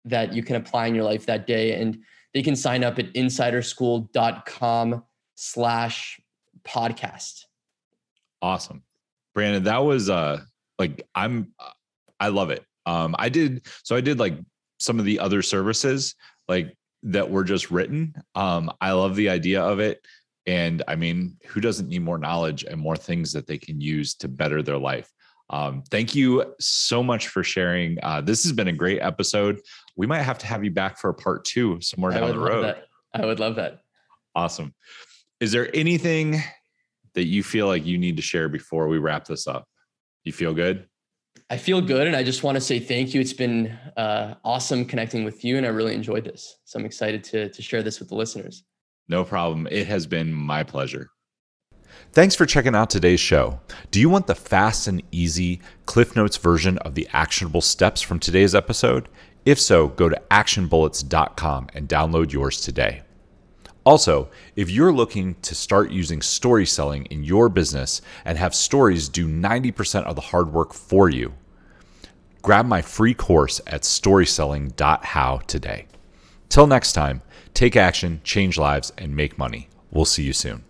that you can apply in your life that day. And they can sign up at insiderschool.com slash podcast. Awesome. Brandon, that was uh like I'm I love it. Um I did so I did like some of the other services like that were just written. Um I love the idea of it and I mean, who doesn't need more knowledge and more things that they can use to better their life? Um, thank you so much for sharing. Uh, this has been a great episode. We might have to have you back for a part two somewhere down the road. That. I would love that. Awesome. Is there anything that you feel like you need to share before we wrap this up? You feel good? I feel good. And I just want to say thank you. It's been uh, awesome connecting with you, and I really enjoyed this. So I'm excited to, to share this with the listeners. No problem. It has been my pleasure. Thanks for checking out today's show. Do you want the fast and easy Cliff Notes version of the actionable steps from today's episode? If so, go to actionbullets.com and download yours today. Also, if you're looking to start using story selling in your business and have stories do 90% of the hard work for you, grab my free course at storyselling.how today. Till next time, take action, change lives, and make money. We'll see you soon.